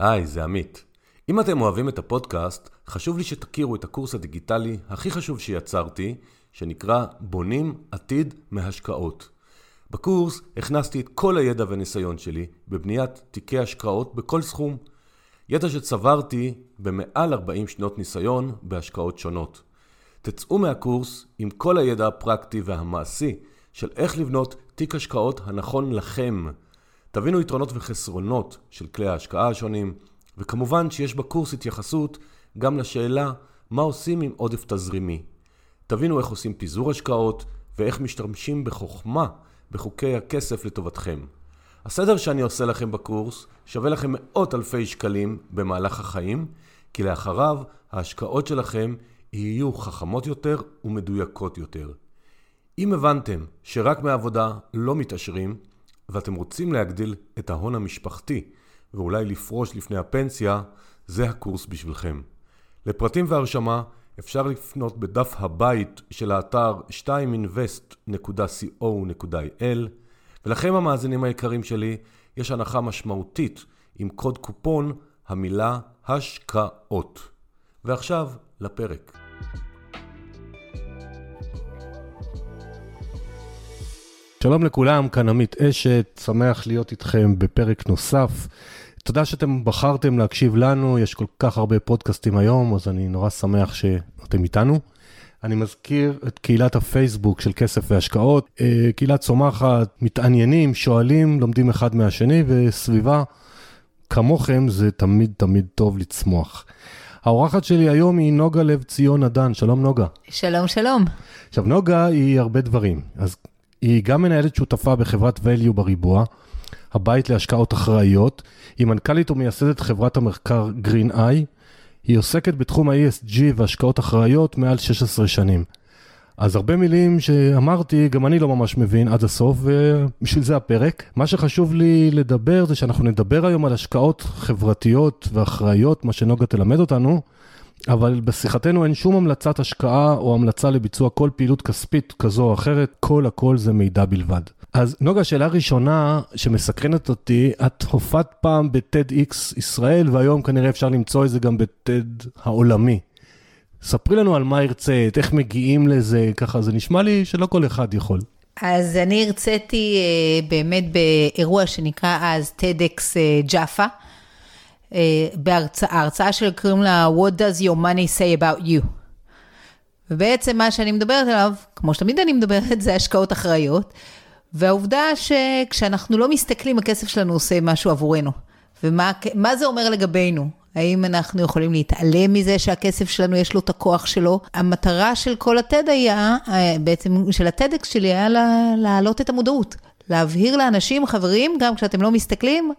היי, זה עמית. אם אתם אוהבים את הפודקאסט, חשוב לי שתכירו את הקורס הדיגיטלי הכי חשוב שיצרתי, שנקרא בונים עתיד מהשקעות. בקורס הכנסתי את כל הידע והניסיון שלי בבניית תיקי השקעות בכל סכום. ידע שצברתי במעל 40 שנות ניסיון בהשקעות שונות. תצאו מהקורס עם כל הידע הפרקטי והמעשי של איך לבנות תיק השקעות הנכון לכם. תבינו יתרונות וחסרונות של כלי ההשקעה השונים, וכמובן שיש בקורס התייחסות גם לשאלה מה עושים עם עודף תזרימי. תבינו איך עושים פיזור השקעות ואיך משתמשים בחוכמה בחוקי הכסף לטובתכם. הסדר שאני עושה לכם בקורס שווה לכם מאות אלפי שקלים במהלך החיים, כי לאחריו ההשקעות שלכם יהיו חכמות יותר ומדויקות יותר. אם הבנתם שרק מעבודה לא מתעשרים, ואתם רוצים להגדיל את ההון המשפחתי ואולי לפרוש לפני הפנסיה, זה הקורס בשבילכם. לפרטים והרשמה אפשר לפנות בדף הבית של האתר 2invest.co.il ולכם המאזינים היקרים שלי, יש הנחה משמעותית עם קוד קופון המילה השקעות. ועכשיו לפרק. שלום לכולם, כאן עמית אשת, שמח להיות איתכם בפרק נוסף. תודה שאתם בחרתם להקשיב לנו, יש כל כך הרבה פודקאסטים היום, אז אני נורא שמח שאתם איתנו. אני מזכיר את קהילת הפייסבוק של כסף והשקעות, אה, קהילה צומחת, מתעניינים, שואלים, לומדים אחד מהשני, וסביבה כמוכם זה תמיד תמיד טוב לצמוח. האורחת שלי היום היא נוגה לב ציון עדן, שלום נוגה. שלום, שלום. עכשיו, נוגה היא הרבה דברים, אז היא גם מנהלת שותפה בחברת value בריבוע, הבית להשקעות אחראיות, היא מנכ"לית ומייסדת חברת המחקר Green Eye, היא עוסקת בתחום ה-ESG והשקעות אחראיות מעל 16 שנים. אז הרבה מילים שאמרתי, גם אני לא ממש מבין עד הסוף, ובשביל זה הפרק. מה שחשוב לי לדבר זה שאנחנו נדבר היום על השקעות חברתיות ואחראיות, מה שנוגה תלמד אותנו, אבל בשיחתנו אין שום המלצת השקעה או המלצה לביצוע כל פעילות כספית כזו או אחרת, כל הכל זה מידע בלבד. אז נוגה, שאלה ראשונה שמסקרנת אותי, את הופעת פעם ב-TEDx ישראל, והיום כנראה אפשר למצוא את זה גם ב-TED העולמי. ספרי לנו על מה הרצית, איך מגיעים לזה, ככה, זה נשמע לי שלא כל אחד יכול. אז אני הרציתי uh, באמת באירוע שנקרא אז TEDx ג'אפה. Uh, בהרצאה של קוראים לה What does your money say about you? ובעצם מה שאני מדברת עליו, כמו שתמיד אני מדברת, זה השקעות אחראיות. והעובדה שכשאנחנו לא מסתכלים, הכסף שלנו עושה משהו עבורנו. ומה זה אומר לגבינו? האם אנחנו יכולים להתעלם מזה שהכסף שלנו יש לו את הכוח שלו? המטרה של כל הטד היה, אה, בעצם של הטדקס שלי היה להעלות את המודעות. להבהיר לאנשים, חברים, גם כשאתם לא מסתכלים,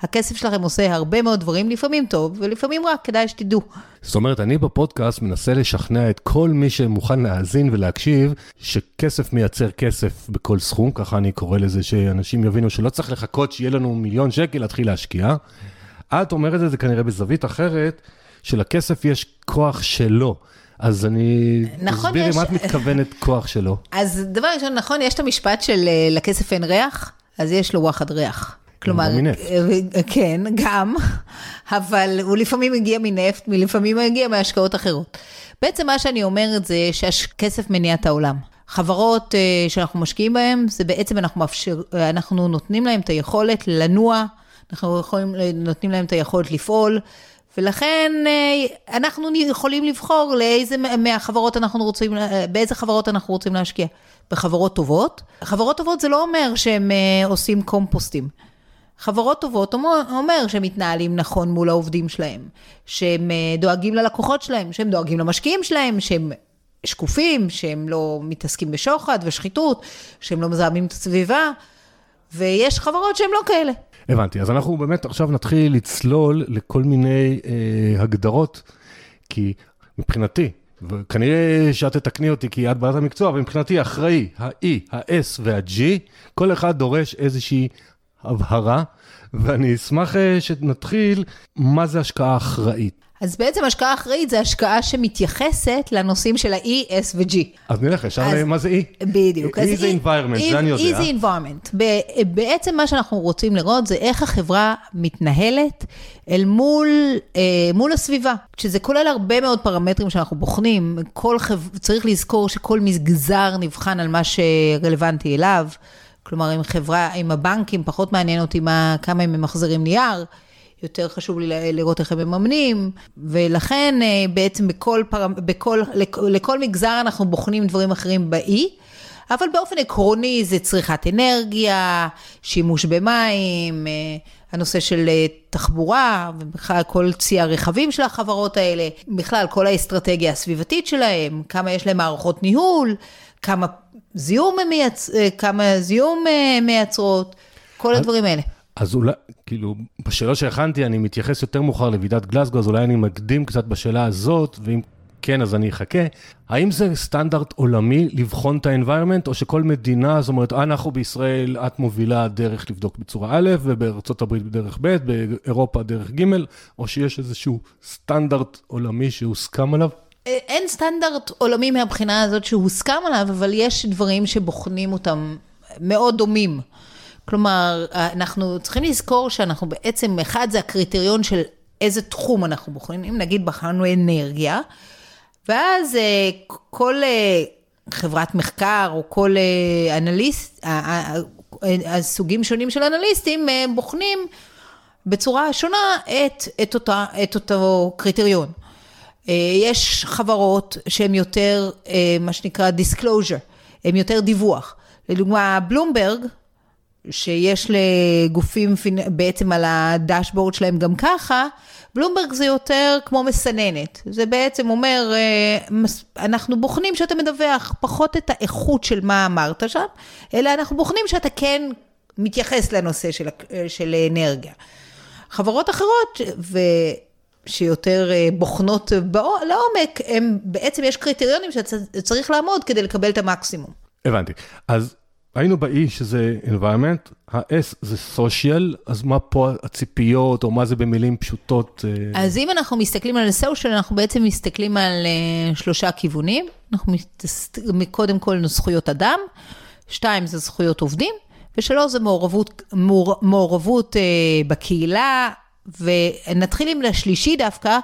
הכסף שלכם עושה הרבה מאוד דברים, לפעמים טוב ולפעמים רע, כדאי שתדעו. זאת אומרת, אני בפודקאסט מנסה לשכנע את כל מי שמוכן להאזין ולהקשיב, שכסף מייצר כסף בכל סכום, ככה אני קורא לזה, שאנשים יבינו שלא צריך לחכות שיהיה לנו מיליון שקל להתחיל להשקיע. את אומרת את זה כנראה בזווית אחרת, שלכסף יש כוח שלו. אז אני, נכון, תסבירי יש... מה את מתכוונת כוח שלו. אז דבר ראשון, נכון, יש את המשפט של אה, לכסף אין ריח, אז יש לו וואחד ריח. כלומר, מנפט. אה, כן, גם, אבל הוא לפעמים מגיע מנפט, לפעמים הוא מגיע מהשקעות אחרות. בעצם מה שאני אומרת זה שהכסף מניע את העולם. חברות uh, שאנחנו משקיעים בהן, זה בעצם אנחנו, מאפשר, אנחנו נותנים להם את היכולת לנוע, אנחנו יכולים, נותנים להם את היכולת לפעול, ולכן אנחנו יכולים לבחור לאיזה מהחברות אנחנו רוצים, באיזה חברות אנחנו רוצים להשקיע. בחברות טובות. חברות טובות זה לא אומר שהם עושים קומפוסטים. חברות טובות אומר שהם מתנהלים נכון מול העובדים שלהם, שהם אה, דואגים ללקוחות שלהם, שהם דואגים למשקיעים שלהם, שהם שקופים, שהם לא מתעסקים בשוחד ושחיתות, שהם לא מזהמים את הסביבה, ויש חברות שהן לא כאלה. הבנתי, אז אנחנו באמת עכשיו נתחיל לצלול לכל מיני אה, הגדרות, כי מבחינתי, וכנראה שאת תתקני אותי כי את בעלת המקצוע, אבל מבחינתי אחראי, ה-E, ה-S וה-G, כל אחד דורש איזושהי הבהרה, ואני אשמח אה, שנתחיל, מה זה השקעה אחראית? אז בעצם השקעה אחראית זה השקעה שמתייחסת לנושאים של ה-E, S ו-G. אז נלך ישר, מה זה E? בדיוק. E זה environment, זה אני יודע. E זה environment. בעצם מה שאנחנו רוצים לראות זה איך החברה מתנהלת אל מול, אה, מול הסביבה. שזה כולל הרבה מאוד פרמטרים שאנחנו בוחנים. כל חב... צריך לזכור שכל מגזר נבחן על מה שרלוונטי אליו. כלומר, אם חברה, אם הבנקים, פחות מעניין אותי מה, כמה הם ממחזרים נייר. יותר חשוב לי לראות איך הם מממנים, ולכן אה, בעצם בכל, פר... בכל, לכל מגזר אנחנו בוחנים דברים אחרים באי. אבל באופן עקרוני זה צריכת אנרגיה, שימוש במים, אה, הנושא של אה, תחבורה, ובכלל כל צי הרכבים של החברות האלה, בכלל כל האסטרטגיה הסביבתית שלהם, כמה יש להם מערכות ניהול, כמה זיהום, מייצ... כמה זיהום מייצרות, כל הדברים האלה. אז אולי, כאילו, בשאלות שהכנתי, אני מתייחס יותר מאוחר לוועידת גלסגו, אז אולי אני מקדים קצת בשאלה הזאת, ואם כן, אז אני אחכה. האם זה סטנדרט עולמי לבחון את ה-environment, או שכל מדינה, זאת אומרת, אנחנו בישראל, את מובילה דרך לבדוק בצורה א', ובארצות הברית בדרך ב', באירופה דרך ג', או שיש איזשהו סטנדרט עולמי שהוסכם עליו? אין סטנדרט עולמי מהבחינה הזאת שהוסכם עליו, אבל יש דברים שבוחנים אותם מאוד דומים. כלומר, אנחנו צריכים לזכור שאנחנו בעצם, אחד זה הקריטריון של איזה תחום אנחנו בוחרים, אם נגיד בחרנו אנרגיה, ואז אה, כל אה, חברת מחקר או כל אה, אנליסט, הסוגים שונים של אנליסטים בוחנים בצורה שונה את, את, אותה, את אותו קריטריון. יש חברות שהן יותר, מה שנקרא disclosure, הן יותר דיווח. לדוגמה, בלומברג, שיש לגופים בעצם על הדשבורד שלהם גם ככה, בלומברג זה יותר כמו מסננת. זה בעצם אומר, אה, אנחנו בוחנים שאתה מדווח פחות את האיכות של מה אמרת שם, אלא אנחנו בוחנים שאתה כן מתייחס לנושא של, של אנרגיה. חברות אחרות, ו... שיותר אה, בוחנות לעומק, הם, בעצם יש קריטריונים שצריך לעמוד כדי לקבל את המקסימום. הבנתי. אז היינו ב-E שזה environment, ה-S זה social, אז מה פה הציפיות, או מה זה במילים פשוטות? אה? אז אם אנחנו מסתכלים על social, אנחנו בעצם מסתכלים על uh, שלושה כיוונים. אנחנו קודם כל זכויות אדם, שתיים זה זכויות עובדים, ושלוש זה מעורבות, מעור, מעורבות uh, בקהילה, ונתחיל עם השלישי דווקא,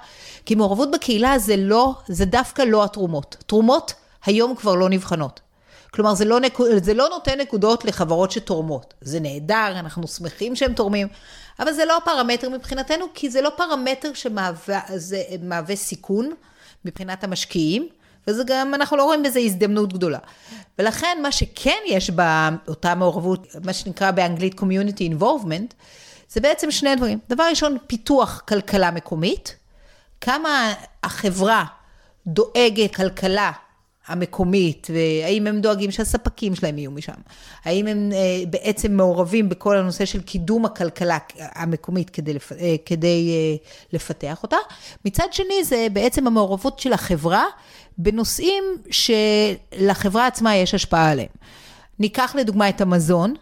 כי מעורבות בקהילה זה לא, זה דווקא לא התרומות. תרומות היום כבר לא נבחנות. כלומר, זה לא, נק... זה לא נותן נקודות לחברות שתורמות. זה נהדר, אנחנו שמחים שהם תורמים, אבל זה לא פרמטר מבחינתנו, כי זה לא פרמטר שמהווה סיכון מבחינת המשקיעים, וזה גם, אנחנו לא רואים בזה הזדמנות גדולה. ולכן, מה שכן יש באותה מעורבות, מה שנקרא באנגלית Community Involvement, זה בעצם שני דברים. דבר ראשון, פיתוח כלכלה מקומית, כמה החברה דואגת כלכלה המקומית, והאם הם דואגים שהספקים שלהם יהיו משם, האם הם אה, בעצם מעורבים בכל הנושא של קידום הכלכלה המקומית כדי, לפ... אה, כדי אה, לפתח אותה. מצד שני זה בעצם המעורבות של החברה בנושאים שלחברה עצמה יש השפעה עליהם. ניקח לדוגמה את המזון,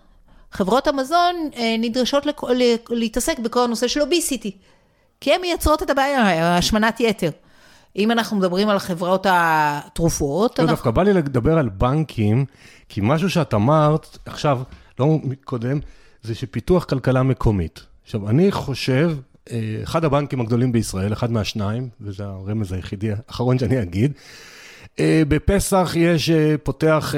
חברות המזון נדרשות להתעסק בכל הנושא של אוביסיטי, כי הן מייצרות את הבעיה, השמנת יתר. אם אנחנו מדברים על חברות התרופות... לא, אנחנו... דווקא בא לי לדבר על בנקים, כי משהו שאת אמרת עכשיו, לא קודם, זה שפיתוח כלכלה מקומית. עכשיו, אני חושב, אה, אחד הבנקים הגדולים בישראל, אחד מהשניים, וזה הרמז היחידי האחרון שאני אגיד, אה, בפסח יש, אה, פותח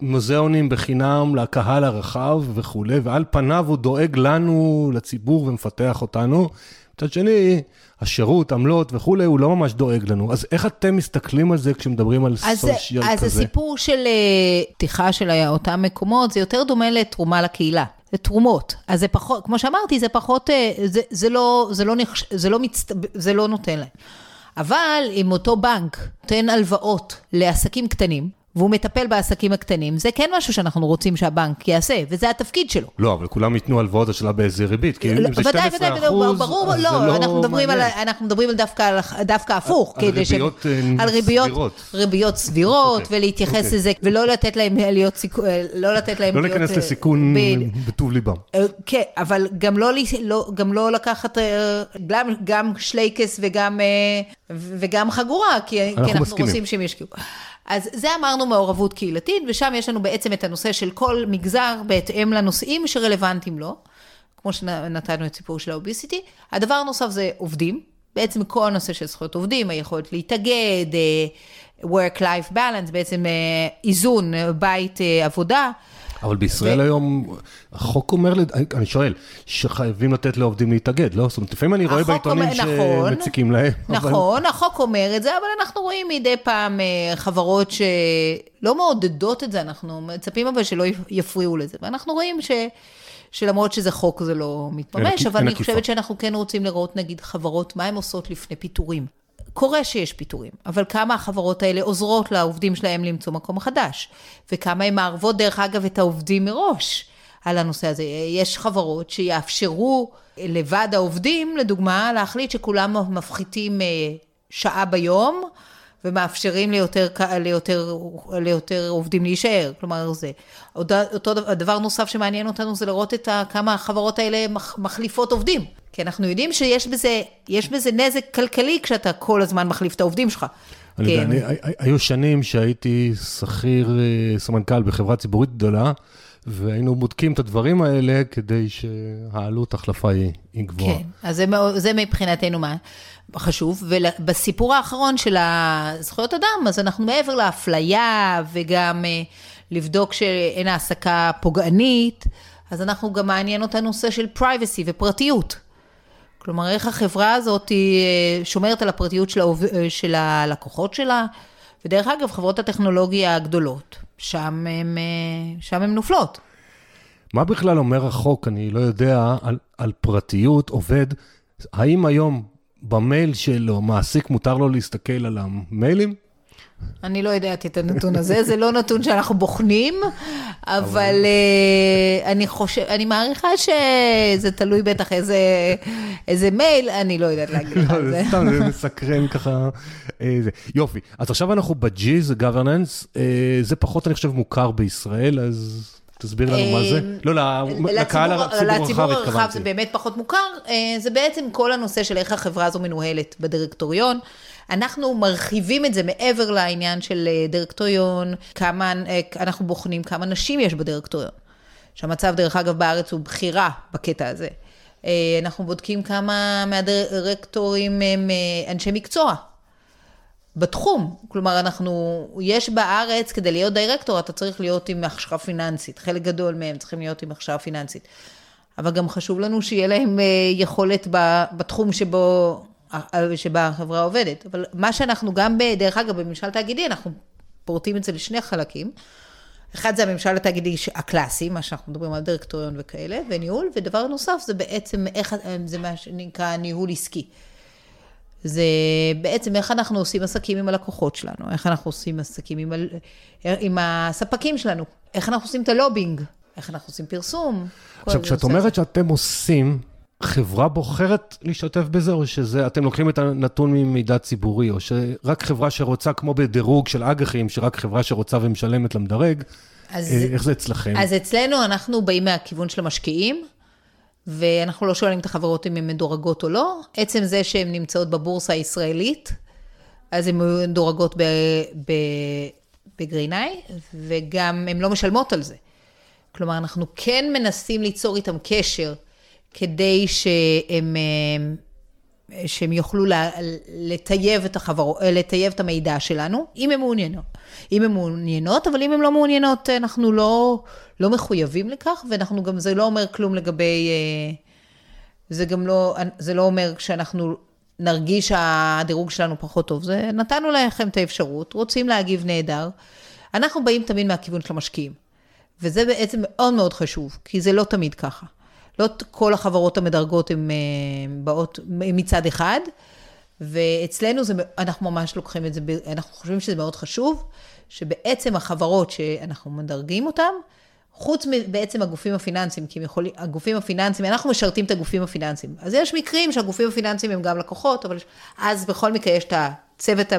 מוזיאונים בחינם לקהל הרחב וכולי, ועל פניו הוא דואג לנו, לציבור, ומפתח אותנו. מצד שני, השירות, עמלות וכולי, הוא לא ממש דואג לנו. אז איך אתם מסתכלים על זה כשמדברים על סושיאל כזה? אז הסיפור של אה, פתיחה של אותם מקומות, זה יותר דומה לתרומה לקהילה. זה תרומות. אז זה פחות, כמו שאמרתי, זה פחות, אה, זה, זה, לא, זה, לא, נחש, זה, לא מצט, זה לא נותן להם. אבל אם אותו בנק נותן הלוואות לעסקים קטנים, והוא מטפל בעסקים הקטנים, זה כן משהו שאנחנו רוצים שהבנק יעשה, וזה התפקיד שלו. לא, אבל כולם ייתנו הלוואות השאלה באיזה ריבית, כי לא, אם זה 12 ודאי, אחוז, ברור, אז לא, זה לא אנחנו מדברים על. אנחנו מדברים על דווקא, על, דווקא הפוך, על כדי ש- ריביות, אה, על ריביות, סבירות. ריביות סבירות, אוקיי, ולהתייחס אוקיי. לזה, ולא לתת להם להיות סיכון, לא לתת להם לא להיות... להיכנס אה, לסיכון ב- בטוב ליבם. אה, כן, אבל גם לא, לא, גם לא לקחת אה, גם, גם שלייקס וגם, אה, וגם חגורה, כי כי אנחנו. רוצים שהם ישקיעו. אז זה אמרנו מעורבות קהילתית, ושם יש לנו בעצם את הנושא של כל מגזר בהתאם לנושאים שרלוונטיים לו, כמו שנתנו את סיפור של האוביסיטי. הדבר הנוסף זה עובדים, בעצם כל הנושא של זכויות עובדים, היכולת להתאגד, אה, work-life balance, בעצם אה, איזון אה, בית אה, עבודה. אבל בישראל היום, החוק אומר, אני שואל, שחייבים לתת לעובדים להתאגד, לא? זאת אומרת, לפעמים אני רואה בעיתונים אומר- נכון, שמציקים להם. אבל- נכון, החוק אומר את זה, אבל אנחנו רואים מדי פעם אה, חברות שלא מעודדות את זה, אנחנו מצפים אבל שלא יפריעו לזה. ואנחנו רואים ש... שלמרות שזה חוק זה לא מתממש, אין- אבל אין אני. חושבת שאנחנו כן רוצים לראות נגיד חברות, מה הן עושות לפני פיטורים. קורה שיש פיטורים, אבל כמה החברות האלה עוזרות לעובדים שלהם למצוא מקום חדש, וכמה הן מערבות דרך אגב את העובדים מראש על הנושא הזה. יש חברות שיאפשרו לוועד העובדים, לדוגמה, להחליט שכולם מפחיתים אה, שעה ביום, ומאפשרים ליותר, ליותר, ליותר עובדים להישאר, כלומר זה. אותו דבר, דבר נוסף שמעניין אותנו זה לראות את ה, כמה החברות האלה מח, מחליפות עובדים. כי אנחנו יודעים שיש בזה, בזה נזק כלכלי כשאתה כל הזמן מחליף את העובדים שלך. אני יודע, כן. אני- הי- היו שנים שהייתי שכיר אה, סמנכ"ל בחברה ציבורית גדולה, והיינו בודקים את הדברים האלה כדי שהעלות החלפה היא היא גבוהה. כן, אז זה, זה מבחינתנו מה חשוב. ובסיפור האחרון של הזכויות אדם, אז אנחנו מעבר לאפליה וגם אה, לבדוק שאין העסקה פוגענית, אז אנחנו גם מעניין אותנו נושא של privacy ופרטיות. כלומר, איך החברה הזאת אה, שומרת על הפרטיות של, העוב... אה, של הלקוחות שלה, ודרך אגב, חברות הטכנולוגיה הגדולות, שם הן שם הן נופלות. מה בכלל אומר החוק, אני לא יודע, על, על פרטיות עובד? האם היום במייל שלו, מעסיק מותר לו להסתכל על המיילים? אני לא יודעת את הנתון הזה, זה לא נתון שאנחנו בוחנים, אבל אה, אני חושב, אני מעריכה שזה תלוי בטח איזה, איזה מייל, אני לא יודעת להגיד לך לא, על זה. סתם, זה מסקרן ככה. אה. יופי, אז עכשיו אנחנו ב-G, זה governance, אה, זה פחות, אני חושב, מוכר בישראל, אז תסביר לנו מה זה. לא, ל- לקהל לציבור- הרחב הרחב זה התכוונתי. באמת פחות מוכר, אה, זה בעצם כל הנושא של איך החברה הזו מנוהלת בדירקטוריון. אנחנו מרחיבים את זה מעבר לעניין של אה, דירקטוריון, כמה, אה, אנחנו בוחנים כמה נשים יש בדירקטוריון. שהמצב, דרך אגב, בארץ הוא בחירה בקטע הזה. אה, אנחנו בודקים כמה מהדירקטורים הם אה, אנשי מקצוע. בתחום. כלומר, אנחנו, יש בארץ, כדי להיות דירקטור, אתה צריך להיות עם הכשרה פיננסית. חלק גדול מהם צריכים להיות עם הכשרה פיננסית. אבל גם חשוב לנו שיהיה להם אה, יכולת בתחום שבו, אה, שבה החברה עובדת. אבל מה שאנחנו גם, דרך אגב, בממשל תאגידי, אנחנו פורטים את זה לשני חלקים. אחד זה הממשל התאגידי הקלאסי, מה שאנחנו מדברים על דירקטוריון וכאלה, וניהול, ודבר נוסף זה בעצם איך, זה מה שנקרא ניהול עסקי. זה בעצם איך אנחנו עושים עסקים עם הלקוחות שלנו, איך אנחנו עושים עסקים עם, ה- עם הספקים שלנו, איך אנחנו עושים את הלובינג, איך אנחנו עושים פרסום. עכשיו, כשאת אומרת שאתם עושים, חברה בוחרת להשתתף בזה, או שזה, אתם לוקחים את הנתון ממידע ציבורי, או שרק חברה שרוצה, כמו בדירוג של אג"חים, שרק חברה שרוצה ומשלמת למדרג, אז- אה, איך זה אצלכם? אז אצלנו אנחנו באים מהכיוון של המשקיעים, ואנחנו לא שואלים את החברות אם הן מדורגות או לא. עצם זה שהן נמצאות בבורסה הישראלית, אז הן מדורגות בגרינאי, וגם הן לא משלמות על זה. כלומר, אנחנו כן מנסים ליצור איתם קשר כדי שהם, אה, שהם יוכלו לטייב את החברות, לטייב את המידע שלנו, אם הן מעוניינות. אם הן מעוניינות, אבל אם הן לא מעוניינות, אנחנו לא, לא מחויבים לכך, ואנחנו גם, זה לא אומר כלום לגבי, אה, זה גם לא, זה לא אומר שאנחנו נרגיש שהדירוג שלנו פחות טוב, זה נתנו לכם את האפשרות, רוצים להגיב נהדר. אנחנו באים תמיד מהכיוון של המשקיעים. וזה בעצם מאוד מאוד חשוב, כי זה לא תמיד ככה. לא כל החברות המדרגות הן אה, באות מצד אחד, ואצלנו זה, אנחנו ממש לוקחים את זה, אנחנו חושבים שזה מאוד חשוב, שבעצם החברות שאנחנו מדרגים אותן, חוץ מבעצם הגופים הפיננסיים, כי יכולים, הגופים הפיננסיים, אנחנו משרתים את הגופים הפיננסיים. אז יש מקרים שהגופים הפיננסיים הם גם לקוחות, אבל אז בכל מקרה יש את הצוות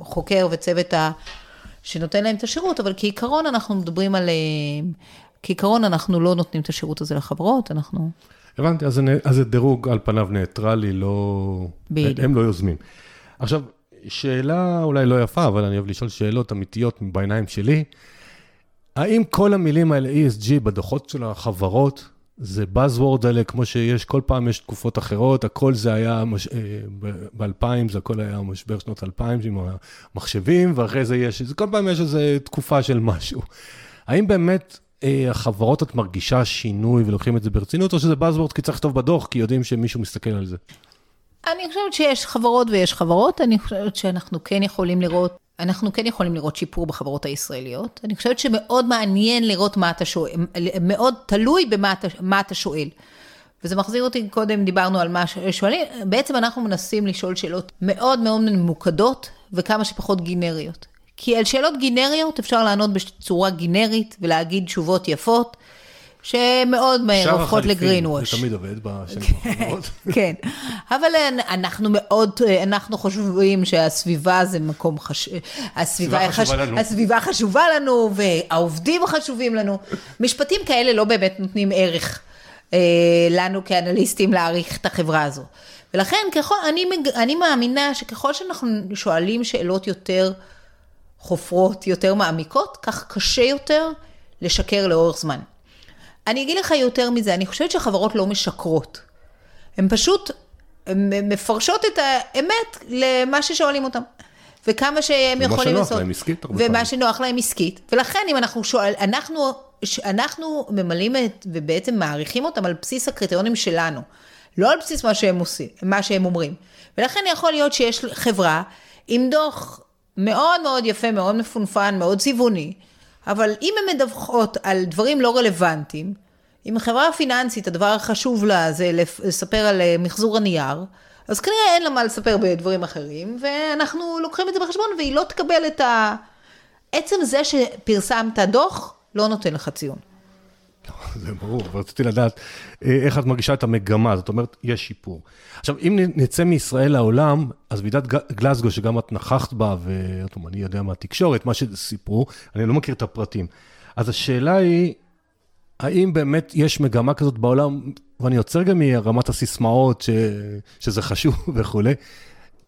החוקר וצוות ה... שנותן להם את השירות, אבל כעיקרון אנחנו מדברים על... כעיקרון אנחנו לא נותנים את השירות הזה לחברות, אנחנו... הבנתי, אז זה דירוג על פניו ניטרלי, לא... בדיוק. הם לא יוזמים. עכשיו, שאלה אולי לא יפה, אבל אני אוהב לשאול שאלות אמיתיות בעיניים שלי. האם כל המילים האלה ESG בדוחות של החברות, זה Buzzword האלה, כמו שיש, כל פעם יש תקופות אחרות, הכל זה היה, מש... אה, ב-2000 זה הכל היה משבר שנות 2000 עם המחשבים, ואחרי זה יש, כל פעם יש איזו תקופה של משהו. האם באמת החברות, את מרגישה שינוי ולוקחים את זה ברצינות, או שזה Buzzword כי צריך לכתוב בדוח, כי יודעים שמישהו מסתכל על זה? אני חושבת שיש חברות ויש חברות, אני חושבת שאנחנו כן יכולים לראות אנחנו כן יכולים לראות שיפור בחברות הישראליות. אני חושבת שמאוד מעניין לראות מה אתה שואל, מאוד תלוי במה אתה, אתה שואל. וזה מחזיר אותי, קודם דיברנו על מה שואלים, בעצם אנחנו מנסים לשאול שאלות מאוד מאוד ממוקדות וכמה שפחות גינריות. כי על שאלות גינריות אפשר לענות בצורה גינרית ולהגיד תשובות יפות. שמאוד מהר הופכות לגרין ווש. זה תמיד עובד בשנים האחרונות. כן, אבל אנחנו מאוד, אנחנו חושבים שהסביבה זה מקום חשוב, הסביבה חשובה לנו. הסביבה חשובה לנו, והעובדים חשובים לנו. משפטים כאלה לא באמת נותנים ערך אה, לנו כאנליסטים להעריך את החברה הזו. ולכן ככל, אני, אני מאמינה שככל שאנחנו שואלים שאלות יותר חופרות, יותר מעמיקות, כך קשה יותר לשקר לאורך זמן. אני אגיד לך יותר מזה, אני חושבת שחברות לא משקרות. הן פשוט מפרשות את האמת למה ששואלים אותם. וכמה שהם יכולים לעשות. ומה שנוח להם עסקית. ומה שנוח להם עסקית. ולכן אם אנחנו שואל, אנחנו, אנחנו ממלאים את, ובעצם מעריכים אותם על בסיס הקריטריונים שלנו. לא על בסיס מה שהם עושים, מה שהם אומרים. ולכן יכול להיות שיש חברה עם דוח מאוד מאוד יפה, מאוד מפונפן, מאוד צבעוני, אבל אם הן מדווחות על דברים לא רלוונטיים, אם חברה פיננסית, הדבר החשוב לה זה לספר על אה, מחזור הנייר, אז כנראה אין לה מה לספר בדברים אחרים, ואנחנו לוקחים את זה בחשבון, והיא לא תקבל את ה... עצם זה שפרסמת דוח, לא נותן לך ציון. זה ברור, ורציתי לדעת אה, איך את מרגישה את המגמה, זאת אומרת, יש שיפור. עכשיו, אם נצא מישראל לעולם, אז ועידת גלסגו, שגם את נכחת בה, ואני יודע מהתקשורת, מה שסיפרו, אני לא מכיר את הפרטים. אז השאלה היא, האם באמת יש מגמה כזאת בעולם, ואני יוצר גם מרמת הסיסמאות, ש, שזה חשוב וכולי,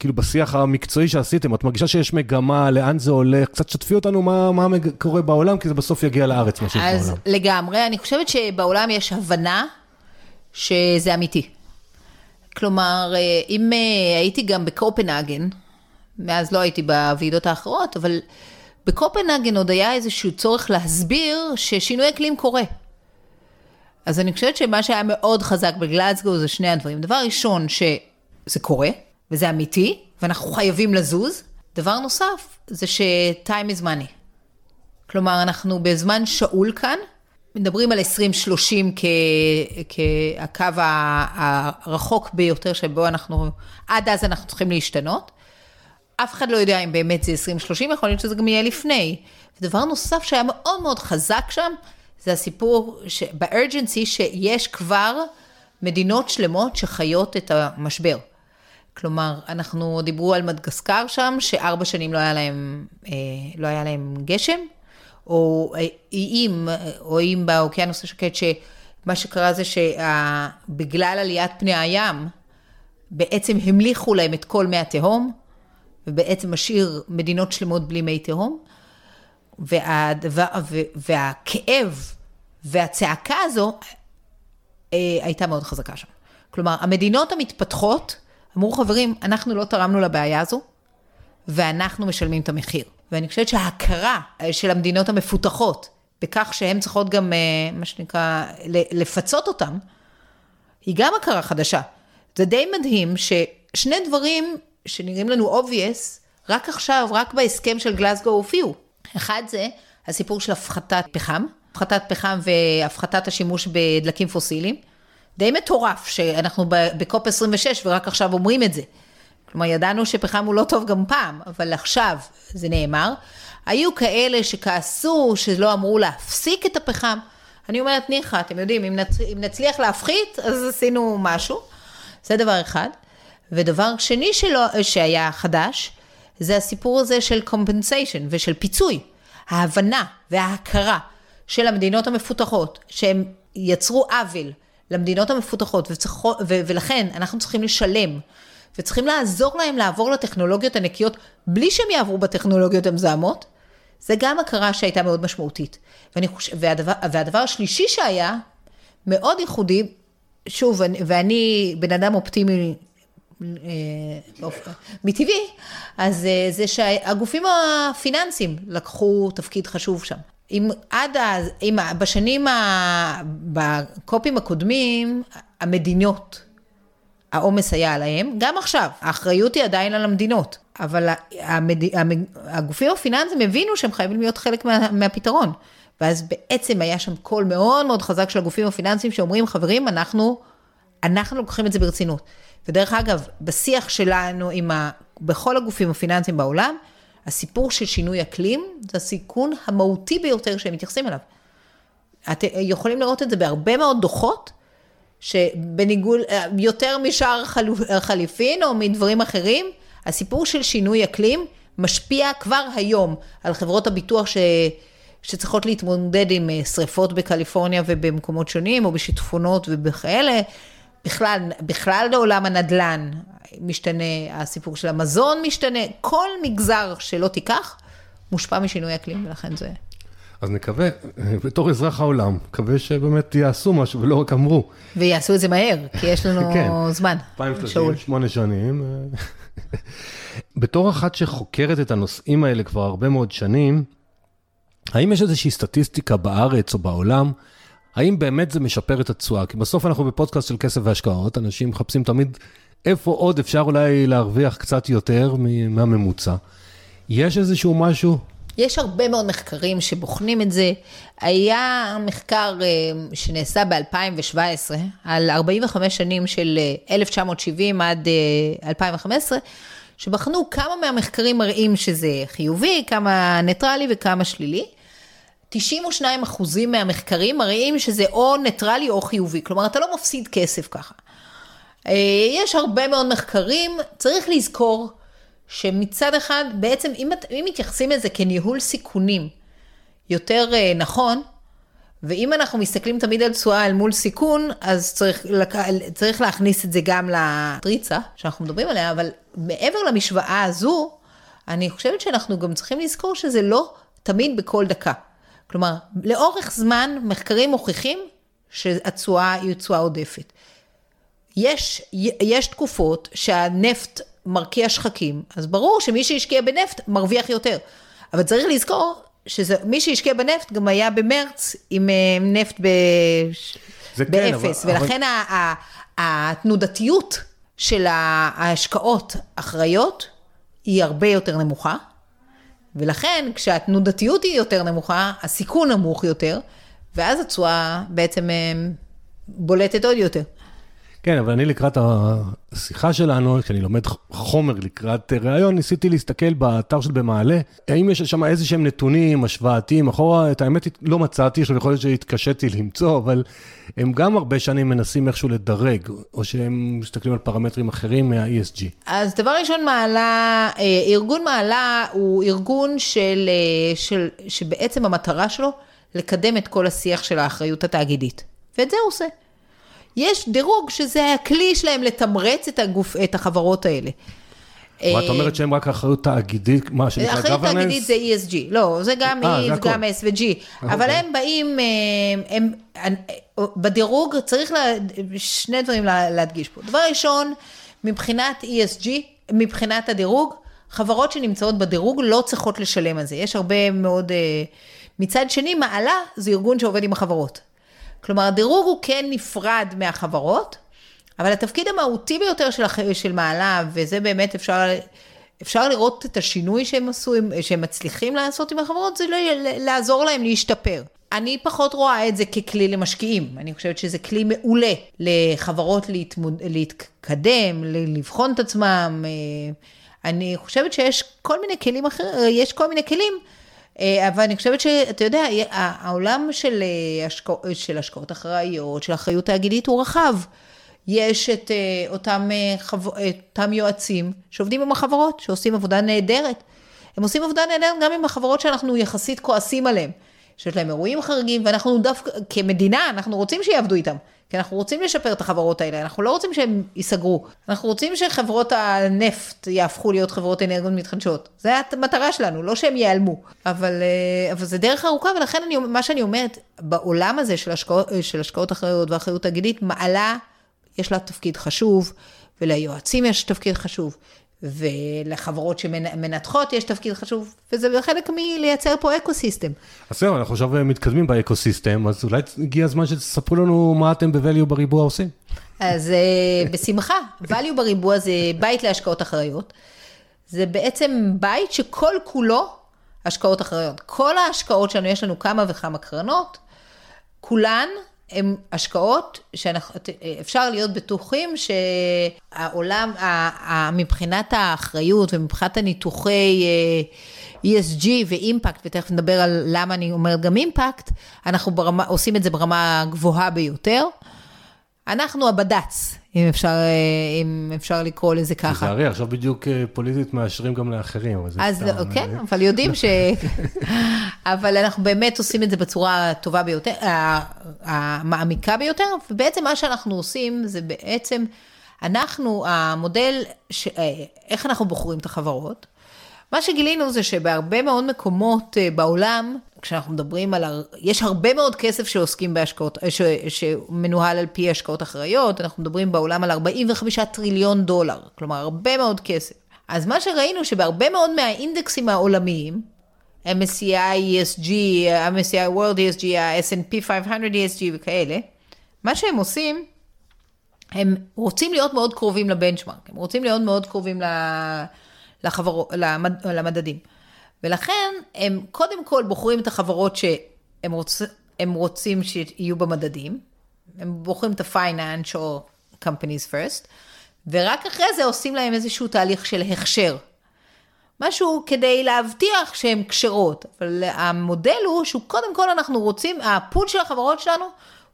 כאילו בשיח המקצועי שעשיתם, את מרגישה שיש מגמה, לאן זה הולך? קצת שתפי אותנו מה, מה קורה בעולם, כי זה בסוף יגיע לארץ, מה שיש בעולם. אז לגמרי, אני חושבת שבעולם יש הבנה שזה אמיתי. כלומר, אה, אם אה, הייתי גם בקופנהגן, מאז לא הייתי בוועידות האחרות, אבל בקופנהגן עוד היה איזשהו צורך להסביר ששינוי אקלים קורה. אז אני חושבת שמה שהיה מאוד חזק בגלאזגו זה שני הדברים. דבר ראשון, שזה קורה, וזה אמיתי, ואנחנו חייבים לזוז. דבר נוסף, זה ש-time is money. כלומר, אנחנו בזמן שאול כאן, מדברים על 2030 כקו הרחוק ביותר שבו אנחנו, עד אז אנחנו צריכים להשתנות. אף אחד לא יודע אם באמת זה 2030, יכול להיות שזה גם יהיה לפני. ודבר נוסף שהיה מאוד מאוד חזק שם, זה הסיפור ב-urgency שיש כבר מדינות שלמות שחיות את המשבר. כלומר, אנחנו דיברו על מדגסקר שם, שארבע שנים לא היה להם, אה, לא היה להם גשם, או איים, או איים באוקיינוס השקט, שמה שקרה זה שבגלל עליית פני הים, בעצם המליכו להם את כל מי התהום, ובעצם משאיר מדינות שלמות בלי מי תהום. והדבר, והכאב והצעקה הזו אה, הייתה מאוד חזקה שם. כלומר, המדינות המתפתחות אמרו, חברים, אנחנו לא תרמנו לבעיה הזו, ואנחנו משלמים את המחיר. ואני חושבת שההכרה אה, של המדינות המפותחות, בכך שהן צריכות גם, אה, מה שנקרא, לפצות אותן, היא גם הכרה חדשה. זה די מדהים ששני דברים שנראים לנו obvious, רק עכשיו, רק בהסכם של גלסגו הופיעו. אחד זה הסיפור של הפחתת פחם, הפחתת פחם והפחתת השימוש בדלקים פוסיליים. די מטורף שאנחנו בקופ 26 ורק עכשיו אומרים את זה. כלומר, ידענו שפחם הוא לא טוב גם פעם, אבל עכשיו זה נאמר. היו כאלה שכעסו שלא אמרו להפסיק את הפחם. אני אומרת, ניחא, אתם יודעים, אם, נצ... אם נצליח להפחית, אז עשינו משהו. זה דבר אחד. ודבר שני שלו, שהיה חדש, זה הסיפור הזה של compensation ושל פיצוי. ההבנה וההכרה של המדינות המפותחות, שהם יצרו עוול למדינות המפותחות, וצריכו, ו, ולכן אנחנו צריכים לשלם, וצריכים לעזור להם לעבור לטכנולוגיות הנקיות, בלי שהם יעברו בטכנולוגיות המזהמות, זה גם הכרה שהייתה מאוד משמעותית. ואני חושב, והדבר, והדבר השלישי שהיה, מאוד ייחודי, שוב, ואני בן אדם אופטימי אה, מטבעי, אז אה, זה שהגופים הפיננסיים לקחו תפקיד חשוב שם. אם עד אז, אם בשנים, ה, בקופים הקודמים, המדינות, העומס היה עליהם, גם עכשיו, האחריות היא עדיין על המדינות, אבל המד, הגופים הפיננסיים הבינו שהם חייבים להיות חלק מה, מהפתרון. ואז בעצם היה שם קול מאוד מאוד חזק של הגופים הפיננסיים שאומרים, חברים, אנחנו, אנחנו לוקחים את זה ברצינות. ודרך אגב, בשיח שלנו עם ה... בכל הגופים הפיננסיים בעולם, הסיפור של שינוי אקלים זה הסיכון המהותי ביותר שהם מתייחסים אליו. אתם יכולים לראות את זה בהרבה מאוד דוחות, שבניגוד, יותר משאר חליפין או מדברים אחרים, הסיפור של שינוי אקלים משפיע כבר היום על חברות הביטוח ש... שצריכות להתמודד עם אה, שריפות בקליפורניה ובמקומות שונים, או בשיטפונות ובכאלה. בכלל, בכלל לעולם הנדל"ן משתנה, הסיפור של המזון משתנה, כל מגזר שלא תיקח, מושפע משינוי אקלים, ולכן זה... אז נקווה, בתור אזרח העולם, נקווה שבאמת יעשו משהו ולא רק אמרו. ויעשו את זה מהר, כי יש לנו כן, זמן. 2030, שמונה שנים. בתור אחת שחוקרת את הנושאים האלה כבר הרבה מאוד שנים, האם יש איזושהי סטטיסטיקה בארץ או בעולם האם באמת זה משפר את התשואה? כי בסוף אנחנו בפודקאסט של כסף והשקעות, אנשים מחפשים תמיד איפה עוד אפשר אולי להרוויח קצת יותר מהממוצע. יש איזשהו משהו? יש הרבה מאוד מחקרים שבוחנים את זה. היה מחקר אה, שנעשה ב-2017 על 45 שנים של 1970 אה, עד 2015, אה, שבחנו כמה מהמחקרים מראים שזה חיובי, כמה ניטרלי וכמה שלילי. 92 אחוזים מהמחקרים מראים שזה או ניטרלי או חיובי, כלומר אתה לא מפסיד כסף ככה. אה, יש הרבה מאוד מחקרים, צריך לזכור שמצד אחד, בעצם אם, אם מתייחסים לזה כניהול סיכונים יותר אה, נכון, ואם אנחנו מסתכלים תמיד על תשואה אל מול סיכון, אז צריך, צריך להכניס את זה גם לטריצה שאנחנו מדברים עליה, אבל מעבר למשוואה הזו, אני חושבת שאנחנו גם צריכים לזכור שזה לא תמיד בכל דקה. כלומר, לאורך זמן מחקרים מוכיחים שהתשואה היא תשואה עודפת. יש, יש תקופות שהנפט מרקיע שחקים, אז ברור שמי שהשקיע בנפט מרוויח יותר. אבל צריך לזכור שמי שהשקיע בנפט גם היה במרץ עם אה, נפט ב... כן, באפס, כן, ולכן אבל... התנודתיות של ההשקעות אחראיות היא הרבה יותר נמוכה. ולכן כשהתנודתיות היא יותר נמוכה, הסיכון נמוך יותר, ואז התשואה בעצם אה, בולטת עוד יותר. כן, אבל אני לקראת השיחה שלנו, כשאני לומד חומר לקראת ראיון, ניסיתי להסתכל באתר של במעלה, האם יש שם איזה שהם נתונים השוואתיים אחורה, את האמת לא מצאתי, עכשיו יכול להיות שהתקשיתי למצוא, אבל הם גם הרבה שנים מנסים איכשהו לדרג, או שהם מסתכלים על פרמטרים אחרים מה-ESG. אז דבר ראשון, מעלה, אה, ארגון מעלה הוא ארגון של, אה, של, שבעצם המטרה שלו לקדם את כל השיח של האחריות התאגידית, ואת זה הוא עושה. יש דירוג שזה הכלי שלהם לתמרץ את, הגוף, את החברות האלה. מה את אומרת שהם רק אחריות תאגידית, מה שנקרא governance? אחריות תאגידית זה ESG, לא, זה גם 아, E וגם S ו-G, אבל אוקיי. הם באים, אה, הם, בדירוג צריך שני דברים להדגיש פה. דבר ראשון, מבחינת ESG, מבחינת הדירוג, חברות שנמצאות בדירוג לא צריכות לשלם על זה, יש הרבה מאוד, אה, מצד שני, מעלה זה ארגון שעובד עם החברות. כלומר, הדירוג הוא כן נפרד מהחברות, אבל התפקיד המהותי ביותר של, הח... של מעלה, וזה באמת אפשר, אפשר לראות את השינוי שהם עשו, שהם מצליחים לעשות עם החברות, זה לעזור להם להשתפר. אני פחות רואה את זה ככלי למשקיעים. אני חושבת שזה כלי מעולה לחברות להתמוד, להתקדם, לבחון את עצמם. אה, אני חושבת שיש כל מיני כלים אחרים, יש כל מיני כלים, אבל אני חושבת שאתה יודע, העולם של, השקע, של השקעות אחראיות, של אחריות תאגידית הוא רחב. יש את אותם, אותם יועצים שעובדים עם החברות, שעושים עבודה נהדרת. הם עושים עבודה נהדרת גם עם החברות שאנחנו יחסית כועסים עליהן. שיש להם אירועים חריגים, ואנחנו דווקא, כמדינה, אנחנו רוצים שיעבדו איתם. כי אנחנו רוצים לשפר את החברות האלה, אנחנו לא רוצים שהם ייסגרו. אנחנו רוצים שחברות הנפט יהפכו להיות חברות אנרגיות מתחדשות. זו המטרה שלנו, לא שהם ייעלמו. אבל, אה, אבל זה דרך ארוכה, ולכן אני, מה שאני אומרת, בעולם הזה של השקעות, של השקעות אחריות ואחריות תאגידית, מעלה, יש לה תפקיד חשוב, וליועצים יש תפקיד חשוב. ולחברות שמנתחות יש תפקיד חשוב, וזה חלק מלייצר פה ecosystem. אז זהו, אנחנו עכשיו מתקדמים ב ecosystem, אז אולי הגיע הזמן שתספרו לנו מה אתם ב-value בריבוע עושים. אז אה, בשמחה, value בריבוע זה בית להשקעות אחראיות. זה בעצם בית שכל כולו השקעות אחראיות. כל ההשקעות שלנו, יש לנו כמה וכמה קרנות, כולן הן השקעות שאפשר להיות בטוחים שהעולם, מבחינת האחריות ומבחינת הניתוחי אה, ESG ואימפקט, ותכף נדבר על למה אני אומרת גם אימפקט, אנחנו ברמה, עושים את זה ברמה גבוהה ביותר. אנחנו הבד"ץ, אם אפשר, אה, אם אפשר לקרוא לזה ככה. תיזהרי, עכשיו בדיוק אה, פוליטית מאשרים גם לאחרים. אז. לא, כן, אבל יודעים ש... אבל אנחנו באמת עושים את זה בצורה הטובה ביותר, המעמיקה ביותר, ובעצם מה שאנחנו עושים זה בעצם, אנחנו, המודל, ש... איך אנחנו בוחרים את החברות, מה שגילינו זה שבהרבה מאוד מקומות בעולם, כשאנחנו מדברים על, יש הרבה מאוד כסף שעוסקים בהשקעות, ש, שמנוהל על פי השקעות אחראיות, אנחנו מדברים בעולם על 45 טריליון דולר, כלומר הרבה מאוד כסף. אז מה שראינו שבהרבה מאוד מהאינדקסים העולמיים, MSCI ESG, MSCI World ESG, ה-S&P 500 ESG וכאלה, מה שהם עושים, הם רוצים להיות מאוד קרובים לבנצ'מארק, הם רוצים להיות מאוד קרובים לחברו, למד, למדדים. ולכן הם קודם כל בוחרים את החברות שהם רוצ, רוצים שיהיו במדדים, הם בוחרים את ה-financial companies first, ורק אחרי זה עושים להם איזשהו תהליך של הכשר. משהו כדי להבטיח שהן כשרות, אבל המודל הוא שהוא קודם כל אנחנו רוצים, הפול של החברות שלנו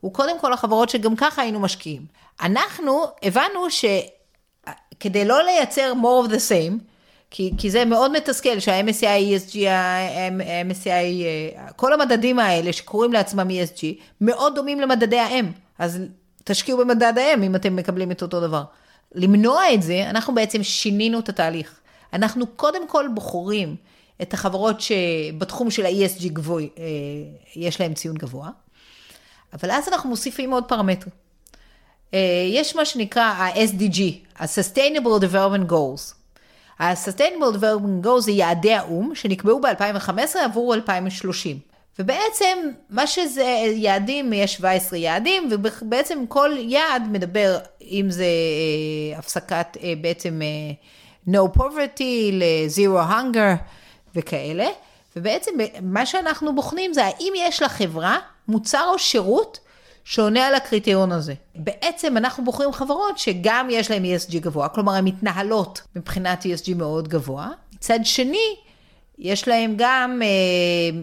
הוא קודם כל החברות שגם ככה היינו משקיעים. אנחנו הבנו שכדי לא לייצר more of the same, כי, כי זה מאוד מתסכל שה-MSCI, ESG, ה-MSCI, אה, כל המדדים האלה שקוראים לעצמם ESG, מאוד דומים למדדי ה-M. אז תשקיעו במדד ה-M אם אתם מקבלים את אותו דבר. למנוע את זה, אנחנו בעצם שינינו את התהליך. אנחנו קודם כל בוחרים את החברות שבתחום של ה-ESG גבוה, אה, יש להם ציון גבוה, אבל אז אנחנו מוסיפים עוד פרמטרים. אה, יש מה שנקרא ה-SDG, ה-Sustainable Development Goals. ה-Sustainable Development Goals זה יעדי האו"ם שנקבעו ב-2015 עבור 2030. ובעצם מה שזה יעדים, יש 17 יעדים, ובעצם כל יעד מדבר, אם זה אה, הפסקת, אה, בעצם אה, no poverty ל-zero hunger וכאלה, ובעצם מה שאנחנו בוחנים זה האם יש לחברה מוצר או שירות שעונה על הקריטריון הזה. בעצם אנחנו בוחרים חברות שגם יש להן ESG גבוה, כלומר הן מתנהלות מבחינת ESG מאוד גבוה. מצד שני, יש להן גם אה,